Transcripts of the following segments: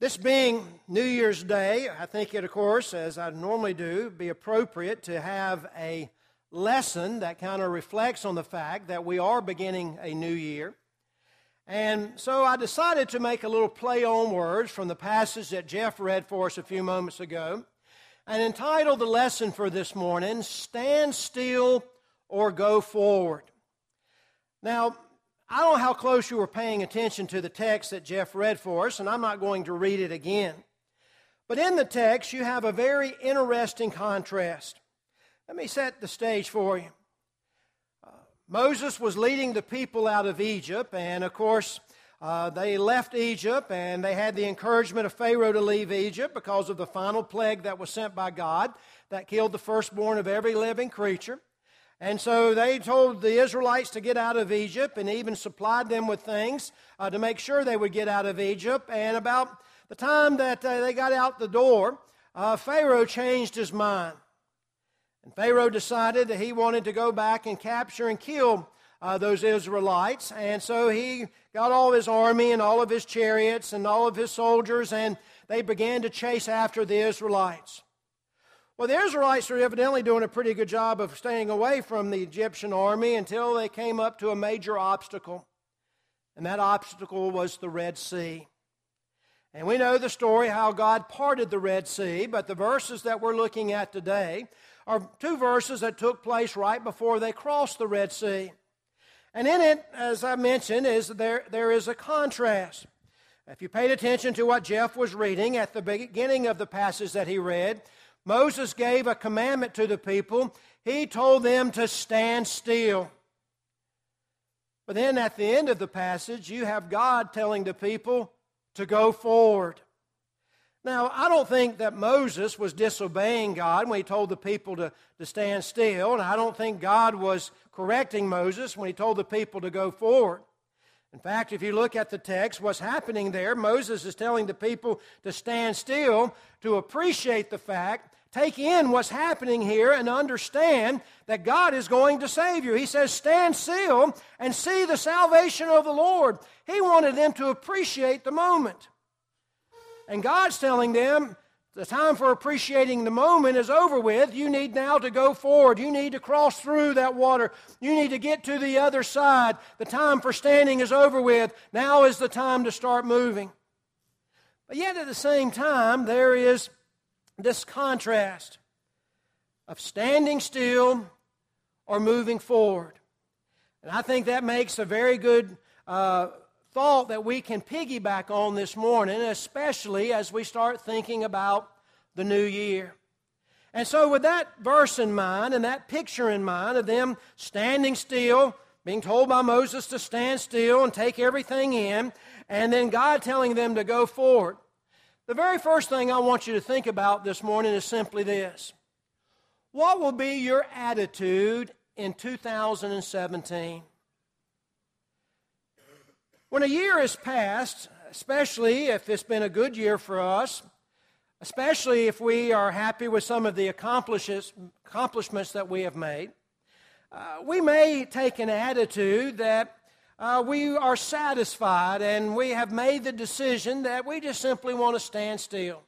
This being New Year's Day, I think it, of course, as I normally do, be appropriate to have a lesson that kind of reflects on the fact that we are beginning a new year. And so I decided to make a little play on words from the passage that Jeff read for us a few moments ago and entitled the lesson for this morning, Stand Still or Go Forward. Now, I don't know how close you were paying attention to the text that Jeff read for us, and I'm not going to read it again. But in the text, you have a very interesting contrast. Let me set the stage for you. Uh, Moses was leading the people out of Egypt, and of course, uh, they left Egypt and they had the encouragement of Pharaoh to leave Egypt because of the final plague that was sent by God that killed the firstborn of every living creature. And so they told the Israelites to get out of Egypt and even supplied them with things uh, to make sure they would get out of Egypt. And about the time that uh, they got out the door, uh, Pharaoh changed his mind. And Pharaoh decided that he wanted to go back and capture and kill uh, those Israelites. And so he got all his army and all of his chariots and all of his soldiers, and they began to chase after the Israelites. Well, the Israelites were evidently doing a pretty good job of staying away from the Egyptian army until they came up to a major obstacle. And that obstacle was the Red Sea. And we know the story how God parted the Red Sea, but the verses that we're looking at today are two verses that took place right before they crossed the Red Sea. And in it, as I mentioned, is there, there is a contrast. If you paid attention to what Jeff was reading at the beginning of the passage that he read, Moses gave a commandment to the people. He told them to stand still. But then at the end of the passage, you have God telling the people to go forward. Now, I don't think that Moses was disobeying God when he told the people to, to stand still, and I don't think God was correcting Moses when he told the people to go forward. In fact, if you look at the text, what's happening there, Moses is telling the people to stand still, to appreciate the fact take in what's happening here and understand that God is going to save you. He says, Stand still and see the salvation of the Lord. He wanted them to appreciate the moment. And God's telling them, the time for appreciating the moment is over with. You need now to go forward. You need to cross through that water. You need to get to the other side. The time for standing is over with. Now is the time to start moving. But yet, at the same time, there is this contrast of standing still or moving forward. And I think that makes a very good uh, thought that we can piggyback on this morning, especially as we start thinking about the new year. And so, with that verse in mind and that picture in mind of them standing still, being told by Moses to stand still and take everything in, and then God telling them to go forward. The very first thing I want you to think about this morning is simply this What will be your attitude in 2017? When a year has passed, especially if it's been a good year for us, especially if we are happy with some of the accomplishments that we have made, uh, we may take an attitude that uh, we are satisfied and we have made the decision that we just simply want to stand still.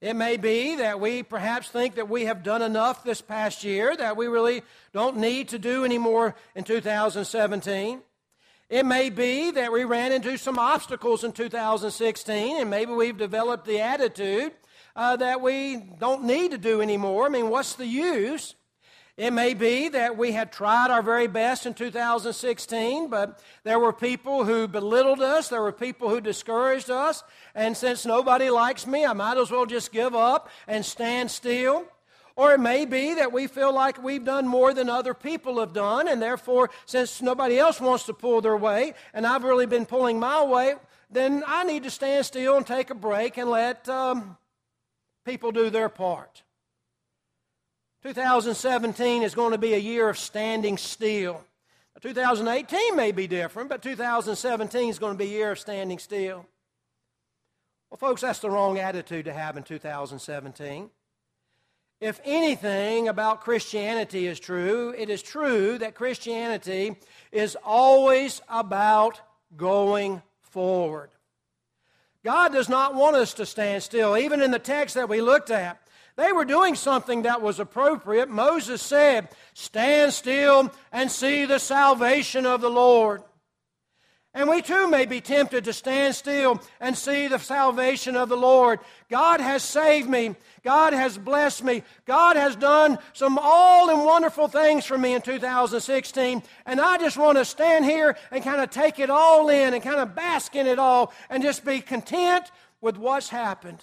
It may be that we perhaps think that we have done enough this past year, that we really don't need to do any more in 2017. It may be that we ran into some obstacles in 2016, and maybe we've developed the attitude uh, that we don't need to do anymore. I mean, what's the use? It may be that we had tried our very best in 2016, but there were people who belittled us, there were people who discouraged us, and since nobody likes me, I might as well just give up and stand still. Or it may be that we feel like we've done more than other people have done, and therefore, since nobody else wants to pull their weight, and I've really been pulling my weight, then I need to stand still and take a break and let um, people do their part. 2017 is going to be a year of standing still. 2018 may be different, but 2017 is going to be a year of standing still. Well, folks, that's the wrong attitude to have in 2017. If anything about Christianity is true, it is true that Christianity is always about going forward. God does not want us to stand still. Even in the text that we looked at, they were doing something that was appropriate. Moses said, Stand still and see the salvation of the Lord. And we too may be tempted to stand still and see the salvation of the Lord. God has saved me. God has blessed me. God has done some all and wonderful things for me in 2016. And I just want to stand here and kind of take it all in and kind of bask in it all and just be content with what's happened.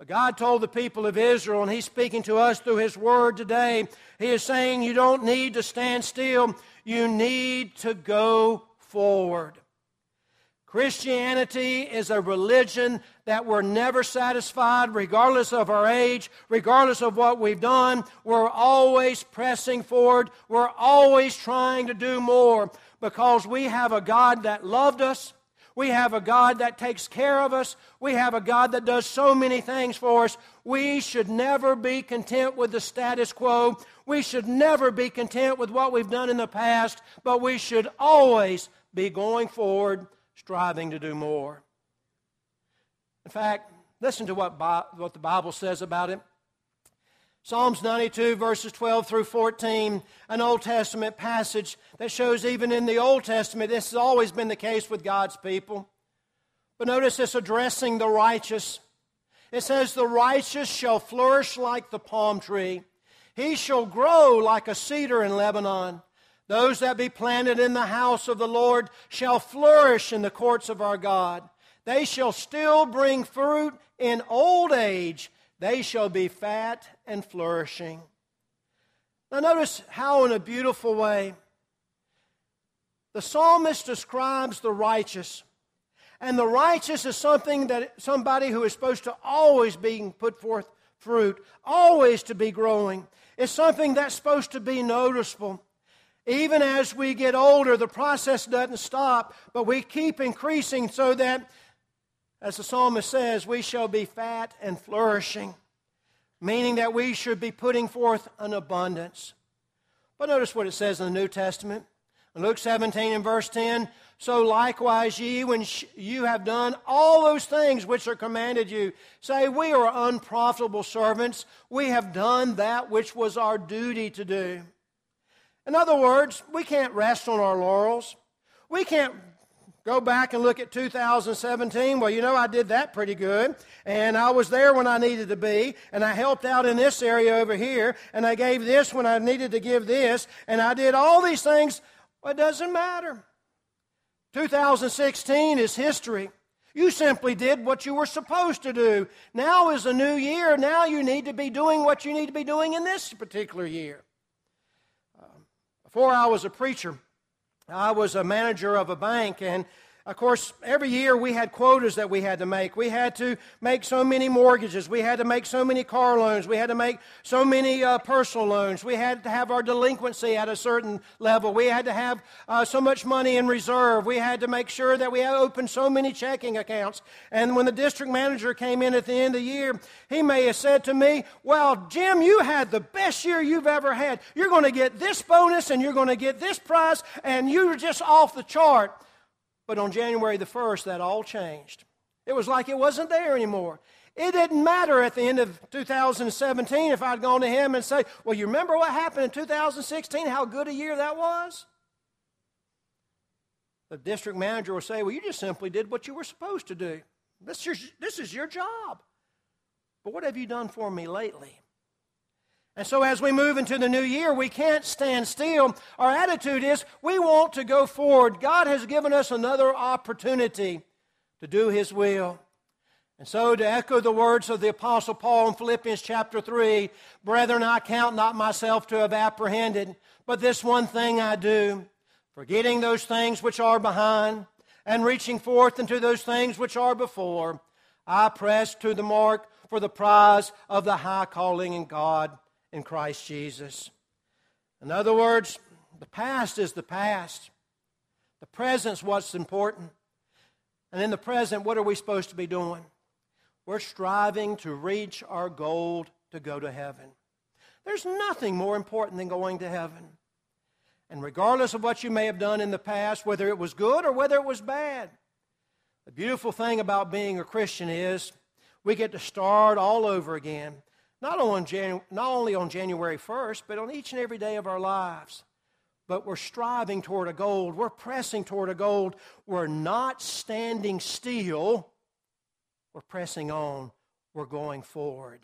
But God told the people of Israel, and He's speaking to us through His Word today. He is saying, You don't need to stand still, you need to go forward. Christianity is a religion that we're never satisfied, regardless of our age, regardless of what we've done. We're always pressing forward. We're always trying to do more because we have a God that loved us. We have a God that takes care of us. We have a God that does so many things for us. We should never be content with the status quo. We should never be content with what we've done in the past, but we should always be going forward, striving to do more. In fact, listen to what, what the Bible says about it. Psalms 92, verses 12 through 14, an Old Testament passage that shows even in the Old Testament, this has always been the case with God's people. But notice this addressing the righteous. It says, The righteous shall flourish like the palm tree, he shall grow like a cedar in Lebanon. Those that be planted in the house of the Lord shall flourish in the courts of our God. They shall still bring fruit in old age. They shall be fat and flourishing. Now, notice how, in a beautiful way, the psalmist describes the righteous. And the righteous is something that somebody who is supposed to always be put forth fruit, always to be growing. It's something that's supposed to be noticeable. Even as we get older, the process doesn't stop, but we keep increasing so that, as the psalmist says, we shall be fat and flourishing, meaning that we should be putting forth an abundance. But notice what it says in the New Testament. In Luke 17 and verse 10, so likewise ye, when you have done all those things which are commanded you, say, We are unprofitable servants. We have done that which was our duty to do. In other words, we can't rest on our laurels. We can't go back and look at 2017. Well, you know, I did that pretty good. And I was there when I needed to be. And I helped out in this area over here. And I gave this when I needed to give this. And I did all these things. Well, it doesn't matter. 2016 is history. You simply did what you were supposed to do. Now is a new year. Now you need to be doing what you need to be doing in this particular year. Uh, before I was a preacher, I was a manager of a bank, and of course, every year we had quotas that we had to make. We had to make so many mortgages. We had to make so many car loans. We had to make so many uh, personal loans. We had to have our delinquency at a certain level. We had to have uh, so much money in reserve. We had to make sure that we opened so many checking accounts. And when the district manager came in at the end of the year, he may have said to me, Well, Jim, you had the best year you've ever had. You're going to get this bonus and you're going to get this prize, and you're just off the chart. But on January the 1st, that all changed. It was like it wasn't there anymore. It didn't matter at the end of 2017 if I'd gone to him and say, Well, you remember what happened in 2016, how good a year that was? The district manager will say, Well, you just simply did what you were supposed to do. This is this is your job. But what have you done for me lately? And so, as we move into the new year, we can't stand still. Our attitude is we want to go forward. God has given us another opportunity to do His will. And so, to echo the words of the Apostle Paul in Philippians chapter 3 Brethren, I count not myself to have apprehended, but this one thing I do, forgetting those things which are behind, and reaching forth into those things which are before, I press to the mark for the prize of the high calling in God in Christ Jesus. In other words, the past is the past. The present's what's important. And in the present, what are we supposed to be doing? We're striving to reach our goal to go to heaven. There's nothing more important than going to heaven. And regardless of what you may have done in the past, whether it was good or whether it was bad, The beautiful thing about being a Christian is we get to start all over again, not, on Janu- not only on January 1st, but on each and every day of our lives. But we're striving toward a goal. We're pressing toward a goal. We're not standing still. We're pressing on. We're going forward.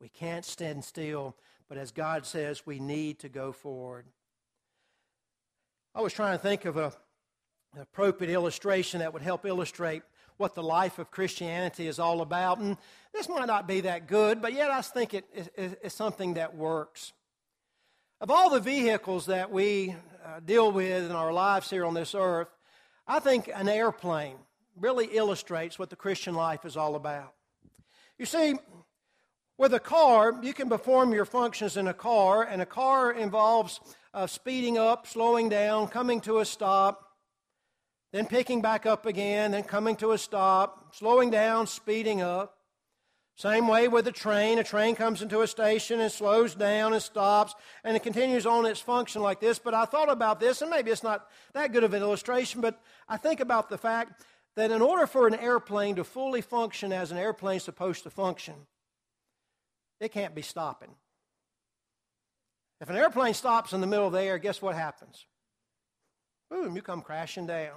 We can't stand still, but as God says, we need to go forward. I was trying to think of a, an appropriate illustration that would help illustrate what the life of Christianity is all about. And this might not be that good, but yet I think it is, something that works. Of all the vehicles that we uh, deal with in our lives here on this earth, I think an airplane really illustrates what the Christian life is all about. You see, with a car, you can perform your functions in a car, and a car involves uh, speeding up, slowing down, coming to a stop, then picking back up again, then coming to a stop, slowing down, speeding up. Same way with a train. A train comes into a station and slows down and stops, and it continues on its function like this. But I thought about this, and maybe it's not that good of an illustration, but I think about the fact that in order for an airplane to fully function as an airplane is supposed to function, it can't be stopping. If an airplane stops in the middle of the air, guess what happens? Boom, you come crashing down.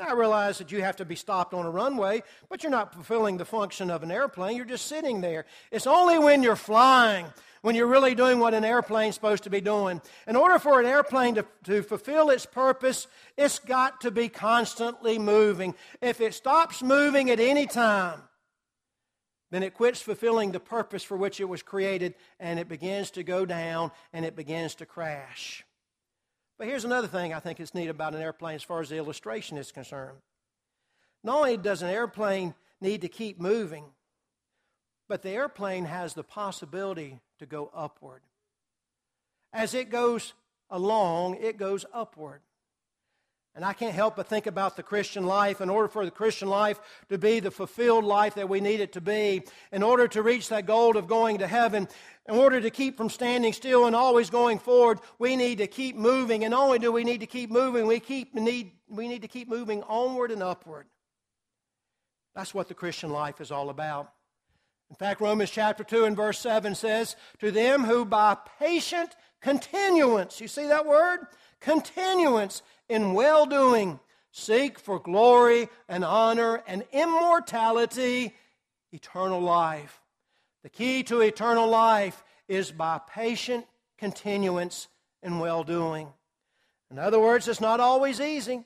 I realize that you have to be stopped on a runway, but you're not fulfilling the function of an airplane. You're just sitting there. It's only when you're flying, when you're really doing what an airplane's supposed to be doing. In order for an airplane to, to fulfill its purpose, it's got to be constantly moving. If it stops moving at any time, then it quits fulfilling the purpose for which it was created and it begins to go down and it begins to crash. But here's another thing I think is neat about an airplane as far as the illustration is concerned. Not only does an airplane need to keep moving, but the airplane has the possibility to go upward. As it goes along, it goes upward. And I can't help but think about the Christian life. In order for the Christian life to be the fulfilled life that we need it to be, in order to reach that goal of going to heaven, in order to keep from standing still and always going forward, we need to keep moving. And only do we need to keep moving, we, keep, need, we need to keep moving onward and upward. That's what the Christian life is all about. In fact, Romans chapter 2 and verse 7 says, To them who by patient continuance, you see that word? Continuance in well doing, seek for glory and honor and immortality, eternal life. The key to eternal life is by patient continuance in well doing. In other words, it's not always easy.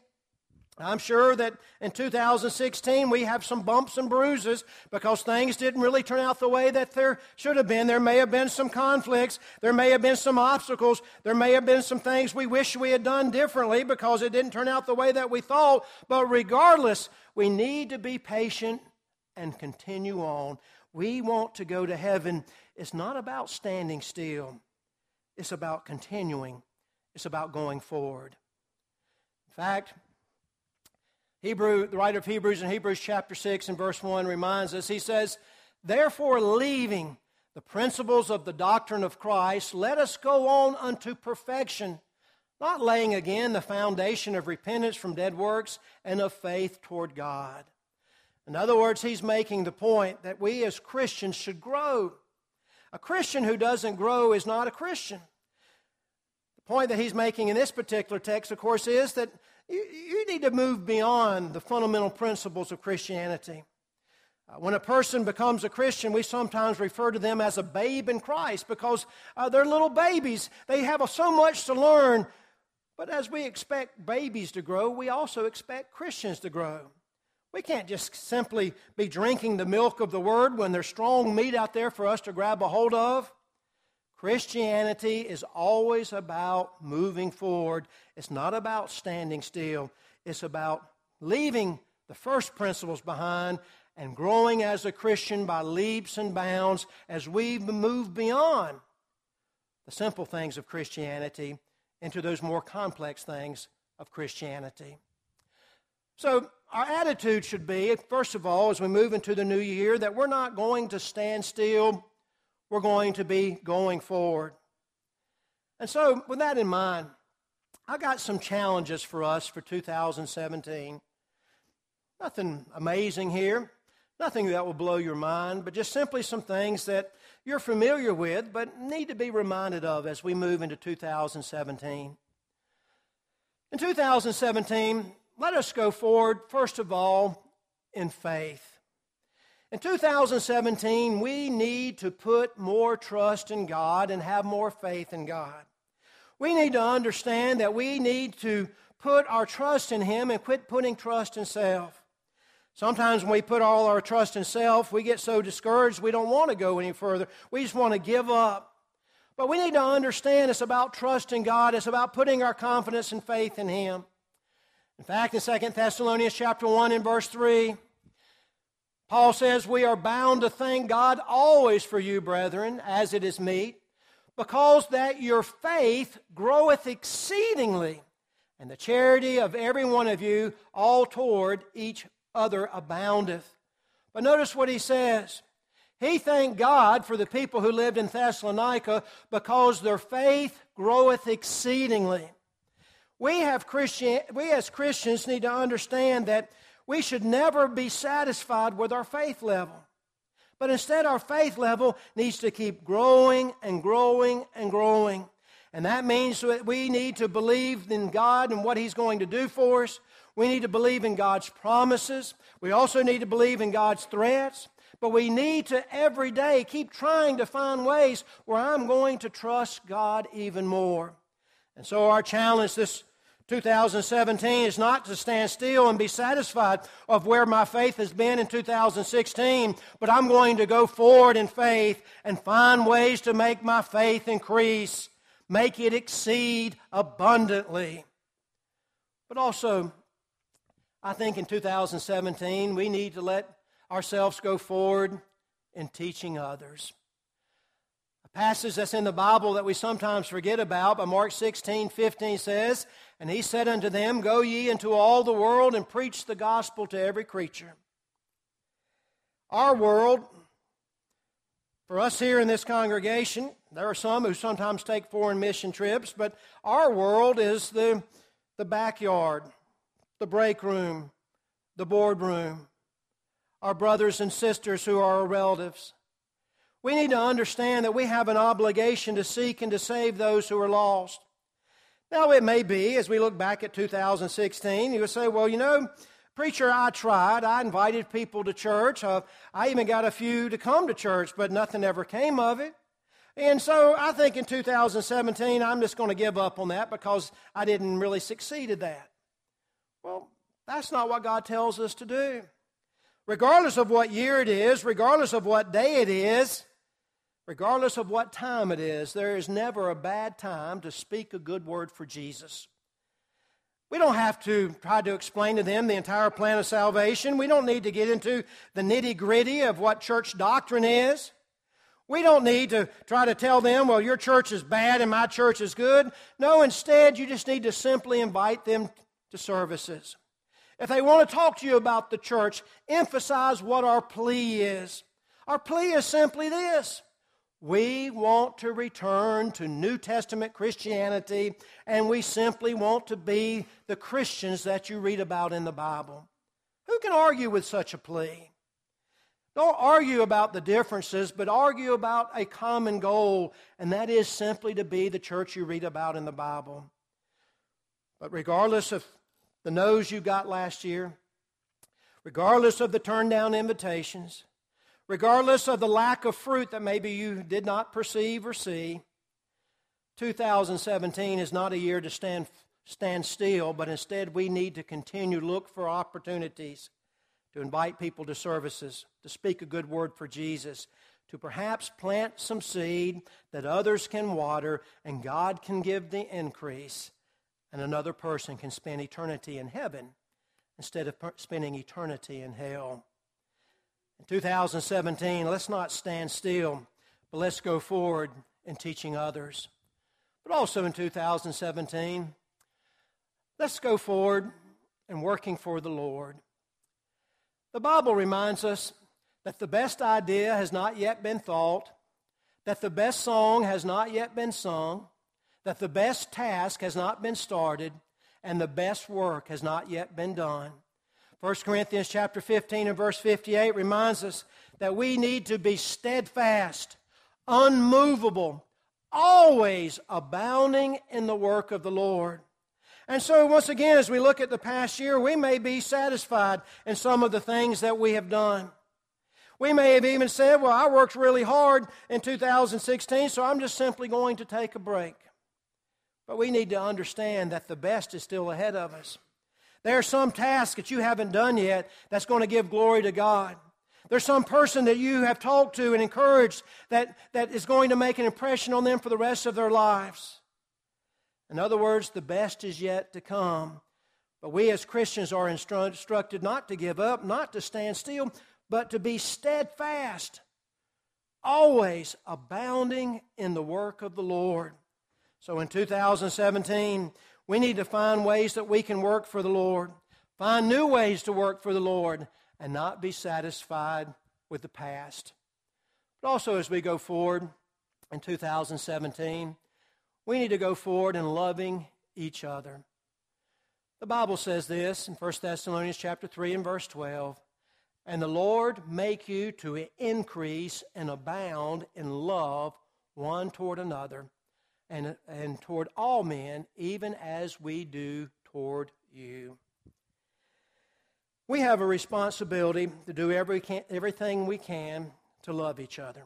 I'm sure that in 2016 we have some bumps and bruises because things didn't really turn out the way that there should have been. There may have been some conflicts. There may have been some obstacles. There may have been some things we wish we had done differently because it didn't turn out the way that we thought. But regardless, we need to be patient and continue on. We want to go to heaven. It's not about standing still, it's about continuing, it's about going forward. In fact, Hebrew, the writer of Hebrews in Hebrews chapter 6 and verse 1 reminds us, he says, Therefore, leaving the principles of the doctrine of Christ, let us go on unto perfection, not laying again the foundation of repentance from dead works and of faith toward God. In other words, he's making the point that we as Christians should grow. A Christian who doesn't grow is not a Christian. The point that he's making in this particular text, of course, is that you, you need to move beyond the fundamental principles of Christianity. Uh, when a person becomes a Christian, we sometimes refer to them as a babe in Christ because uh, they're little babies. They have so much to learn. But as we expect babies to grow, we also expect Christians to grow. We can't just simply be drinking the milk of the Word when there's strong meat out there for us to grab a hold of. Christianity is always about moving forward. It's not about standing still. It's about leaving the first principles behind and growing as a Christian by leaps and bounds as we move beyond the simple things of Christianity into those more complex things of Christianity. So, our attitude should be, first of all, as we move into the new year, that we're not going to stand still we're going to be going forward. And so, with that in mind, I got some challenges for us for 2017. Nothing amazing here, nothing that will blow your mind, but just simply some things that you're familiar with but need to be reminded of as we move into 2017. In 2017, let us go forward, first of all, in faith. In 2017, we need to put more trust in God and have more faith in God. We need to understand that we need to put our trust in Him and quit putting trust in self. Sometimes when we put all our trust in self, we get so discouraged we don't want to go any further. We just want to give up. But we need to understand it's about trusting God. It's about putting our confidence and faith in Him. In fact, in 2 Thessalonians chapter 1 and verse 3, Paul says, We are bound to thank God always for you, brethren, as it is meet, because that your faith groweth exceedingly, and the charity of every one of you all toward each other aboundeth. But notice what he says. He thanked God for the people who lived in Thessalonica because their faith groweth exceedingly. We, have Christian, we as Christians need to understand that we should never be satisfied with our faith level. But instead, our faith level needs to keep growing and growing and growing. And that means that we need to believe in God and what He's going to do for us. We need to believe in God's promises. We also need to believe in God's threats. But we need to every day keep trying to find ways where I'm going to trust God even more. And so, our challenge this 2017 is not to stand still and be satisfied of where my faith has been in 2016, but I'm going to go forward in faith and find ways to make my faith increase, make it exceed abundantly. But also, I think in 2017, we need to let ourselves go forward in teaching others. A passage that's in the Bible that we sometimes forget about, but Mark 16, 15 says, And he said unto them, Go ye into all the world and preach the gospel to every creature. Our world, for us here in this congregation, there are some who sometimes take foreign mission trips, but our world is the, the backyard the break room, the boardroom, our brothers and sisters who are our relatives. We need to understand that we have an obligation to seek and to save those who are lost. Now, it may be, as we look back at 2016, you would say, well, you know, preacher, I tried. I invited people to church. Uh, I even got a few to come to church, but nothing ever came of it. And so I think in 2017, I'm just going to give up on that because I didn't really succeed at that. Well, that's not what God tells us to do. Regardless of what year it is, regardless of what day it is, regardless of what time it is, there is never a bad time to speak a good word for Jesus. We don't have to try to explain to them the entire plan of salvation. We don't need to get into the nitty gritty of what church doctrine is. We don't need to try to tell them, well, your church is bad and my church is good. No, instead, you just need to simply invite them to services. If they want to talk to you about the church, emphasize what our plea is. Our plea is simply this we want to return to New Testament Christianity, and we simply want to be the Christians that you read about in the Bible. Who can argue with such a plea? Don't argue about the differences, but argue about a common goal, and that is simply to be the church you read about in the Bible. But regardless of the noes you got last year, regardless of the turned down invitations, regardless of the lack of fruit that maybe you did not perceive or see, 2017 is not a year to stand, stand still, but instead we need to continue to look for opportunities to invite people to services, to speak a good word for Jesus, to perhaps plant some seed that others can water and God can give the increase and another person can spend eternity in heaven instead of spending eternity in hell. In 2017, let's not stand still, but let's go forward in teaching others. But also in 2017, let's go forward in working for the Lord. The Bible reminds us that the best idea has not yet been thought, that the best song has not yet been sung, that the best task has not been started and the best work has not yet been done. 1 Corinthians chapter 15 and verse 58 reminds us that we need to be steadfast, unmovable, always abounding in the work of the Lord. And so, once again, as we look at the past year, we may be satisfied in some of the things that we have done. We may have even said, Well, I worked really hard in 2016, so I'm just simply going to take a break. But we need to understand that the best is still ahead of us. There are some tasks that you haven't done yet that's going to give glory to God. There's some person that you have talked to and encouraged that, that is going to make an impression on them for the rest of their lives. In other words, the best is yet to come. But we as Christians are instructed not to give up, not to stand still, but to be steadfast, always abounding in the work of the Lord. So in 2017, we need to find ways that we can work for the Lord, find new ways to work for the Lord, and not be satisfied with the past. But also, as we go forward in 2017, we need to go forward in loving each other. The Bible says this in 1 Thessalonians chapter 3 and verse 12, and the Lord make you to increase and abound in love one toward another and, and toward all men, even as we do toward you. We have a responsibility to do every can, everything we can to love each other.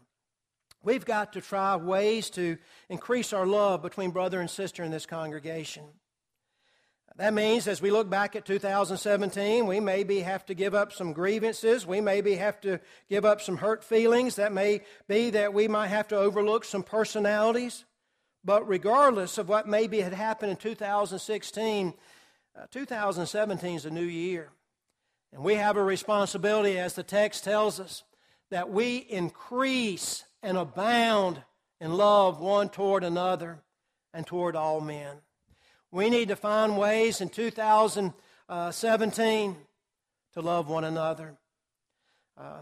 We've got to try ways to increase our love between brother and sister in this congregation. That means as we look back at 2017, we maybe have to give up some grievances. We maybe have to give up some hurt feelings. That may be that we might have to overlook some personalities. But regardless of what maybe had happened in 2016, uh, 2017 is a new year. And we have a responsibility, as the text tells us, that we increase and abound in love one toward another and toward all men. We need to find ways in 2017 to love one another. Uh,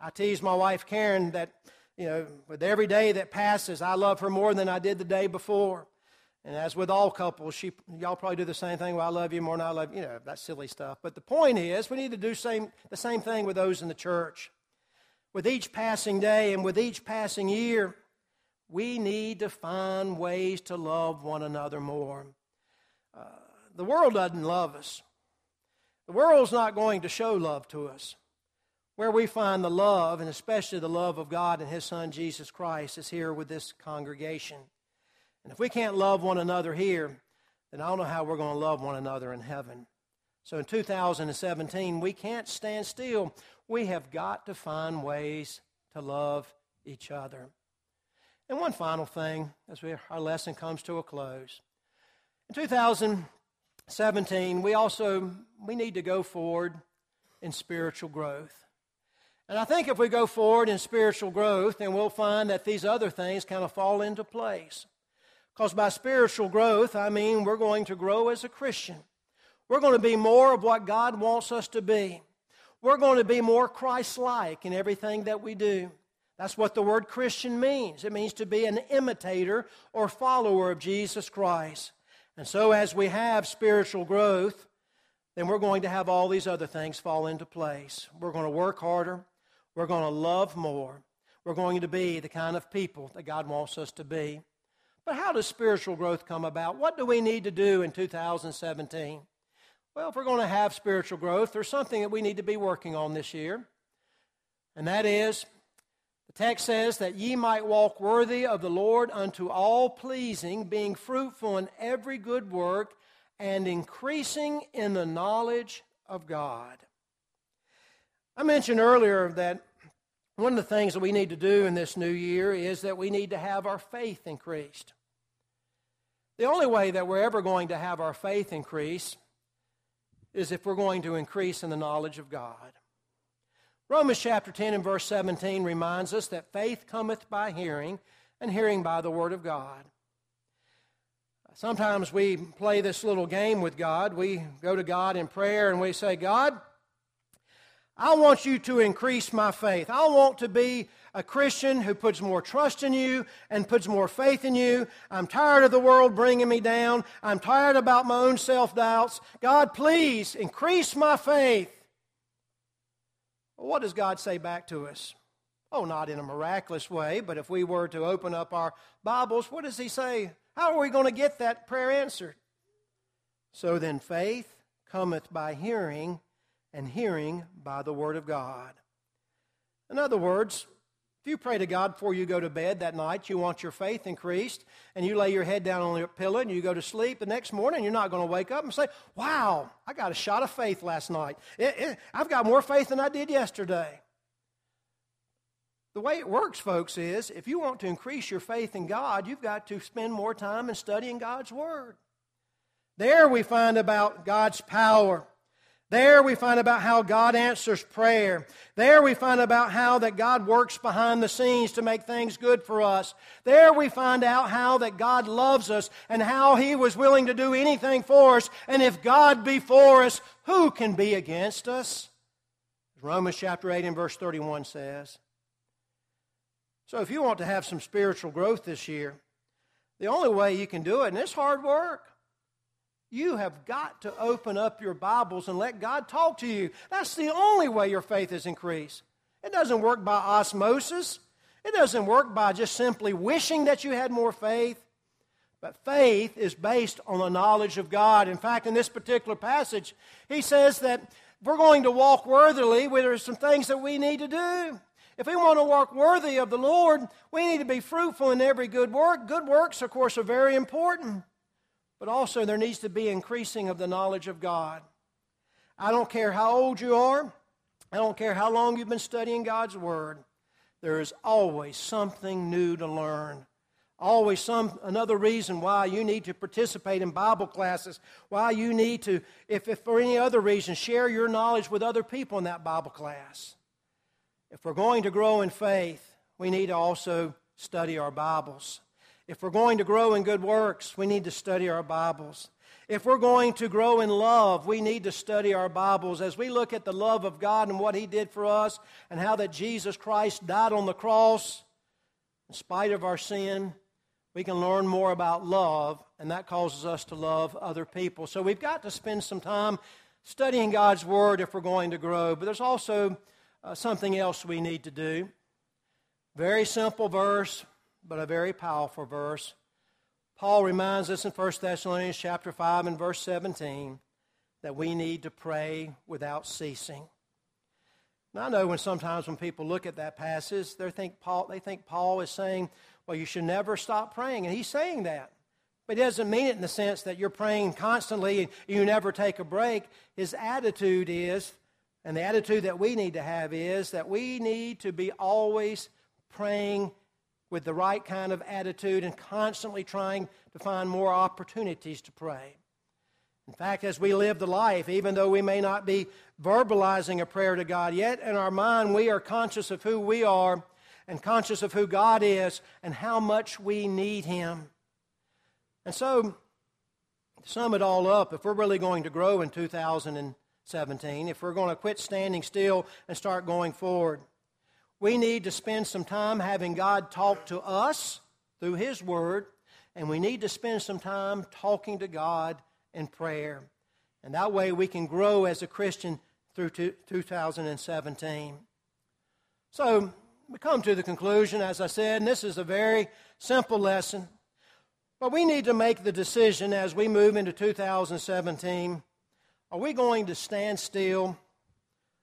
I tease my wife Karen that, you know, with every day that passes, I love her more than I did the day before. And as with all couples, she, y'all probably do the same thing. Well, I love you more than I love you. You know, that silly stuff. But the point is, we need to do same, the same thing with those in the church. With each passing day and with each passing year, we need to find ways to love one another more. Uh, the world doesn't love us. The world's not going to show love to us. Where we find the love, and especially the love of God and His Son Jesus Christ, is here with this congregation. And if we can't love one another here, then I don't know how we're going to love one another in heaven. So in 2017, we can't stand still. We have got to find ways to love each other. And one final thing as we, our lesson comes to a close. In 2017, we also we need to go forward in spiritual growth. And I think if we go forward in spiritual growth, then we'll find that these other things kind of fall into place. Because by spiritual growth, I mean we're going to grow as a Christian. We're going to be more of what God wants us to be. We're going to be more Christ like in everything that we do. That's what the word Christian means. It means to be an imitator or follower of Jesus Christ. And so, as we have spiritual growth, then we're going to have all these other things fall into place. We're going to work harder. We're going to love more. We're going to be the kind of people that God wants us to be. But how does spiritual growth come about? What do we need to do in 2017? Well, if we're going to have spiritual growth, there's something that we need to be working on this year. And that is, the text says that ye might walk worthy of the Lord unto all pleasing, being fruitful in every good work, and increasing in the knowledge of God. I mentioned earlier that one of the things that we need to do in this new year is that we need to have our faith increased. The only way that we're ever going to have our faith increase is if we're going to increase in the knowledge of God. Romans chapter 10 and verse 17 reminds us that faith cometh by hearing, and hearing by the Word of God. Sometimes we play this little game with God. We go to God in prayer and we say, God, I want you to increase my faith. I want to be a Christian who puts more trust in you and puts more faith in you. I'm tired of the world bringing me down. I'm tired about my own self doubts. God, please increase my faith. What does God say back to us? Oh, not in a miraculous way, but if we were to open up our Bibles, what does He say? How are we going to get that prayer answered? So then, faith cometh by hearing, and hearing by the Word of God. In other words, if you pray to God before you go to bed that night, you want your faith increased, and you lay your head down on your pillow and you go to sleep, the next morning you're not going to wake up and say, Wow, I got a shot of faith last night. It, it, I've got more faith than I did yesterday. The way it works, folks, is if you want to increase your faith in God, you've got to spend more time in studying God's Word. There we find about God's power. There we find about how God answers prayer. There we find about how that God works behind the scenes to make things good for us. There we find out how that God loves us and how He was willing to do anything for us. And if God be for us, who can be against us? Romans chapter 8 and verse 31 says. So if you want to have some spiritual growth this year, the only way you can do it, and it's hard work, you have got to open up your Bibles and let God talk to you. That's the only way your faith is increased. It doesn't work by osmosis. It doesn't work by just simply wishing that you had more faith. But faith is based on the knowledge of God. In fact, in this particular passage, he says that if we're going to walk worthily, there are some things that we need to do. If we want to walk worthy of the Lord, we need to be fruitful in every good work. Good works, of course, are very important but also there needs to be increasing of the knowledge of God. I don't care how old you are, I don't care how long you've been studying God's Word, there is always something new to learn. Always some another reason why you need to participate in Bible classes, why you need to, if, if for any other reason, share your knowledge with other people in that Bible class. If we're going to grow in faith, we need to also study our Bibles. If we're going to grow in good works, we need to study our Bibles. If we're going to grow in love, we need to study our Bibles. As we look at the love of God and what He did for us, and how that Jesus Christ died on the cross, in spite of our sin, we can learn more about love, and that causes us to love other people. So we've got to spend some time studying God's Word if we're going to grow. But there's also uh, something else we need to do. Very simple verse, but a very powerful verse. Paul reminds us in 1 Thessalonians chapter 5 and verse 17 that we need to pray without ceasing. Now I know when sometimes when people look at that passage, they think Paul, they think Paul is saying, well, you should never stop praying. And he's saying that. But he doesn't mean it in the sense that you're praying constantly and you never take a break. His attitude is, and the attitude that we need to have is that we need to be always praying with the right kind of attitude and constantly trying to find more opportunities to pray. In fact, as we live the life, even though we may not be verbalizing a prayer to God yet, in our mind we are conscious of who we are and conscious of who God is and how much we need Him. And so, to sum it all up, if we're really going to grow in 2017, if we're going to quit standing still and start going forward, we need to spend some time having God talk to us through His Word, and we need to spend some time talking to God in prayer. And that way we can grow as a Christian through 2017. So, we come to the conclusion, as I said, and this is a very simple lesson. But we need to make the decision as we move into 2017 are we going to stand still?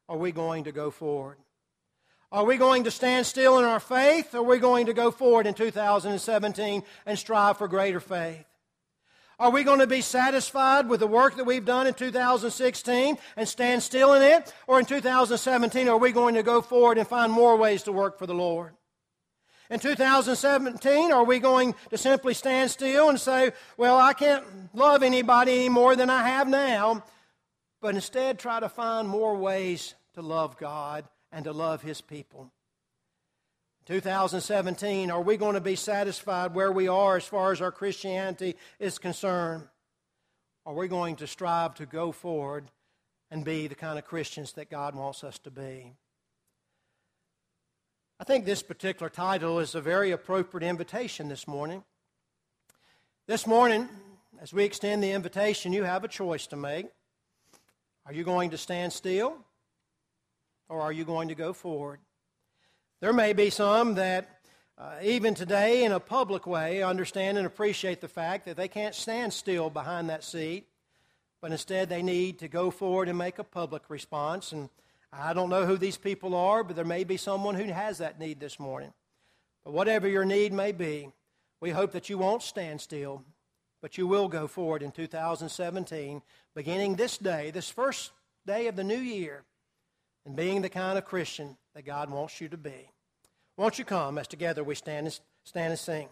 Or are we going to go forward? Are we going to stand still in our faith, or are we going to go forward in 2017 and strive for greater faith? Are we going to be satisfied with the work that we've done in 2016 and stand still in it? Or in 2017, are we going to go forward and find more ways to work for the Lord? In 2017, are we going to simply stand still and say, well, I can't love anybody any more than I have now, but instead try to find more ways to love God and to love His people. 2017, are we going to be satisfied where we are as far as our Christianity is concerned? Are we going to strive to go forward and be the kind of Christians that God wants us to be. I think this particular title is a very appropriate invitation this morning. This morning, as we extend the invitation, you have a choice to make. Are you going to stand still or are you going to go forward? There may be some that, uh, even today, in a public way, understand and appreciate the fact that they can't stand still behind that seat, but instead they need to go forward and make a public response. And I don't know who these people are, but there may be someone who has that need this morning. But whatever your need may be, we hope that you won't stand still, but you will go forward in 2017, beginning this day, this first day of the new year, and being the kind of Christian that God wants you to be. Won't you come as together we stand and, stand and sing?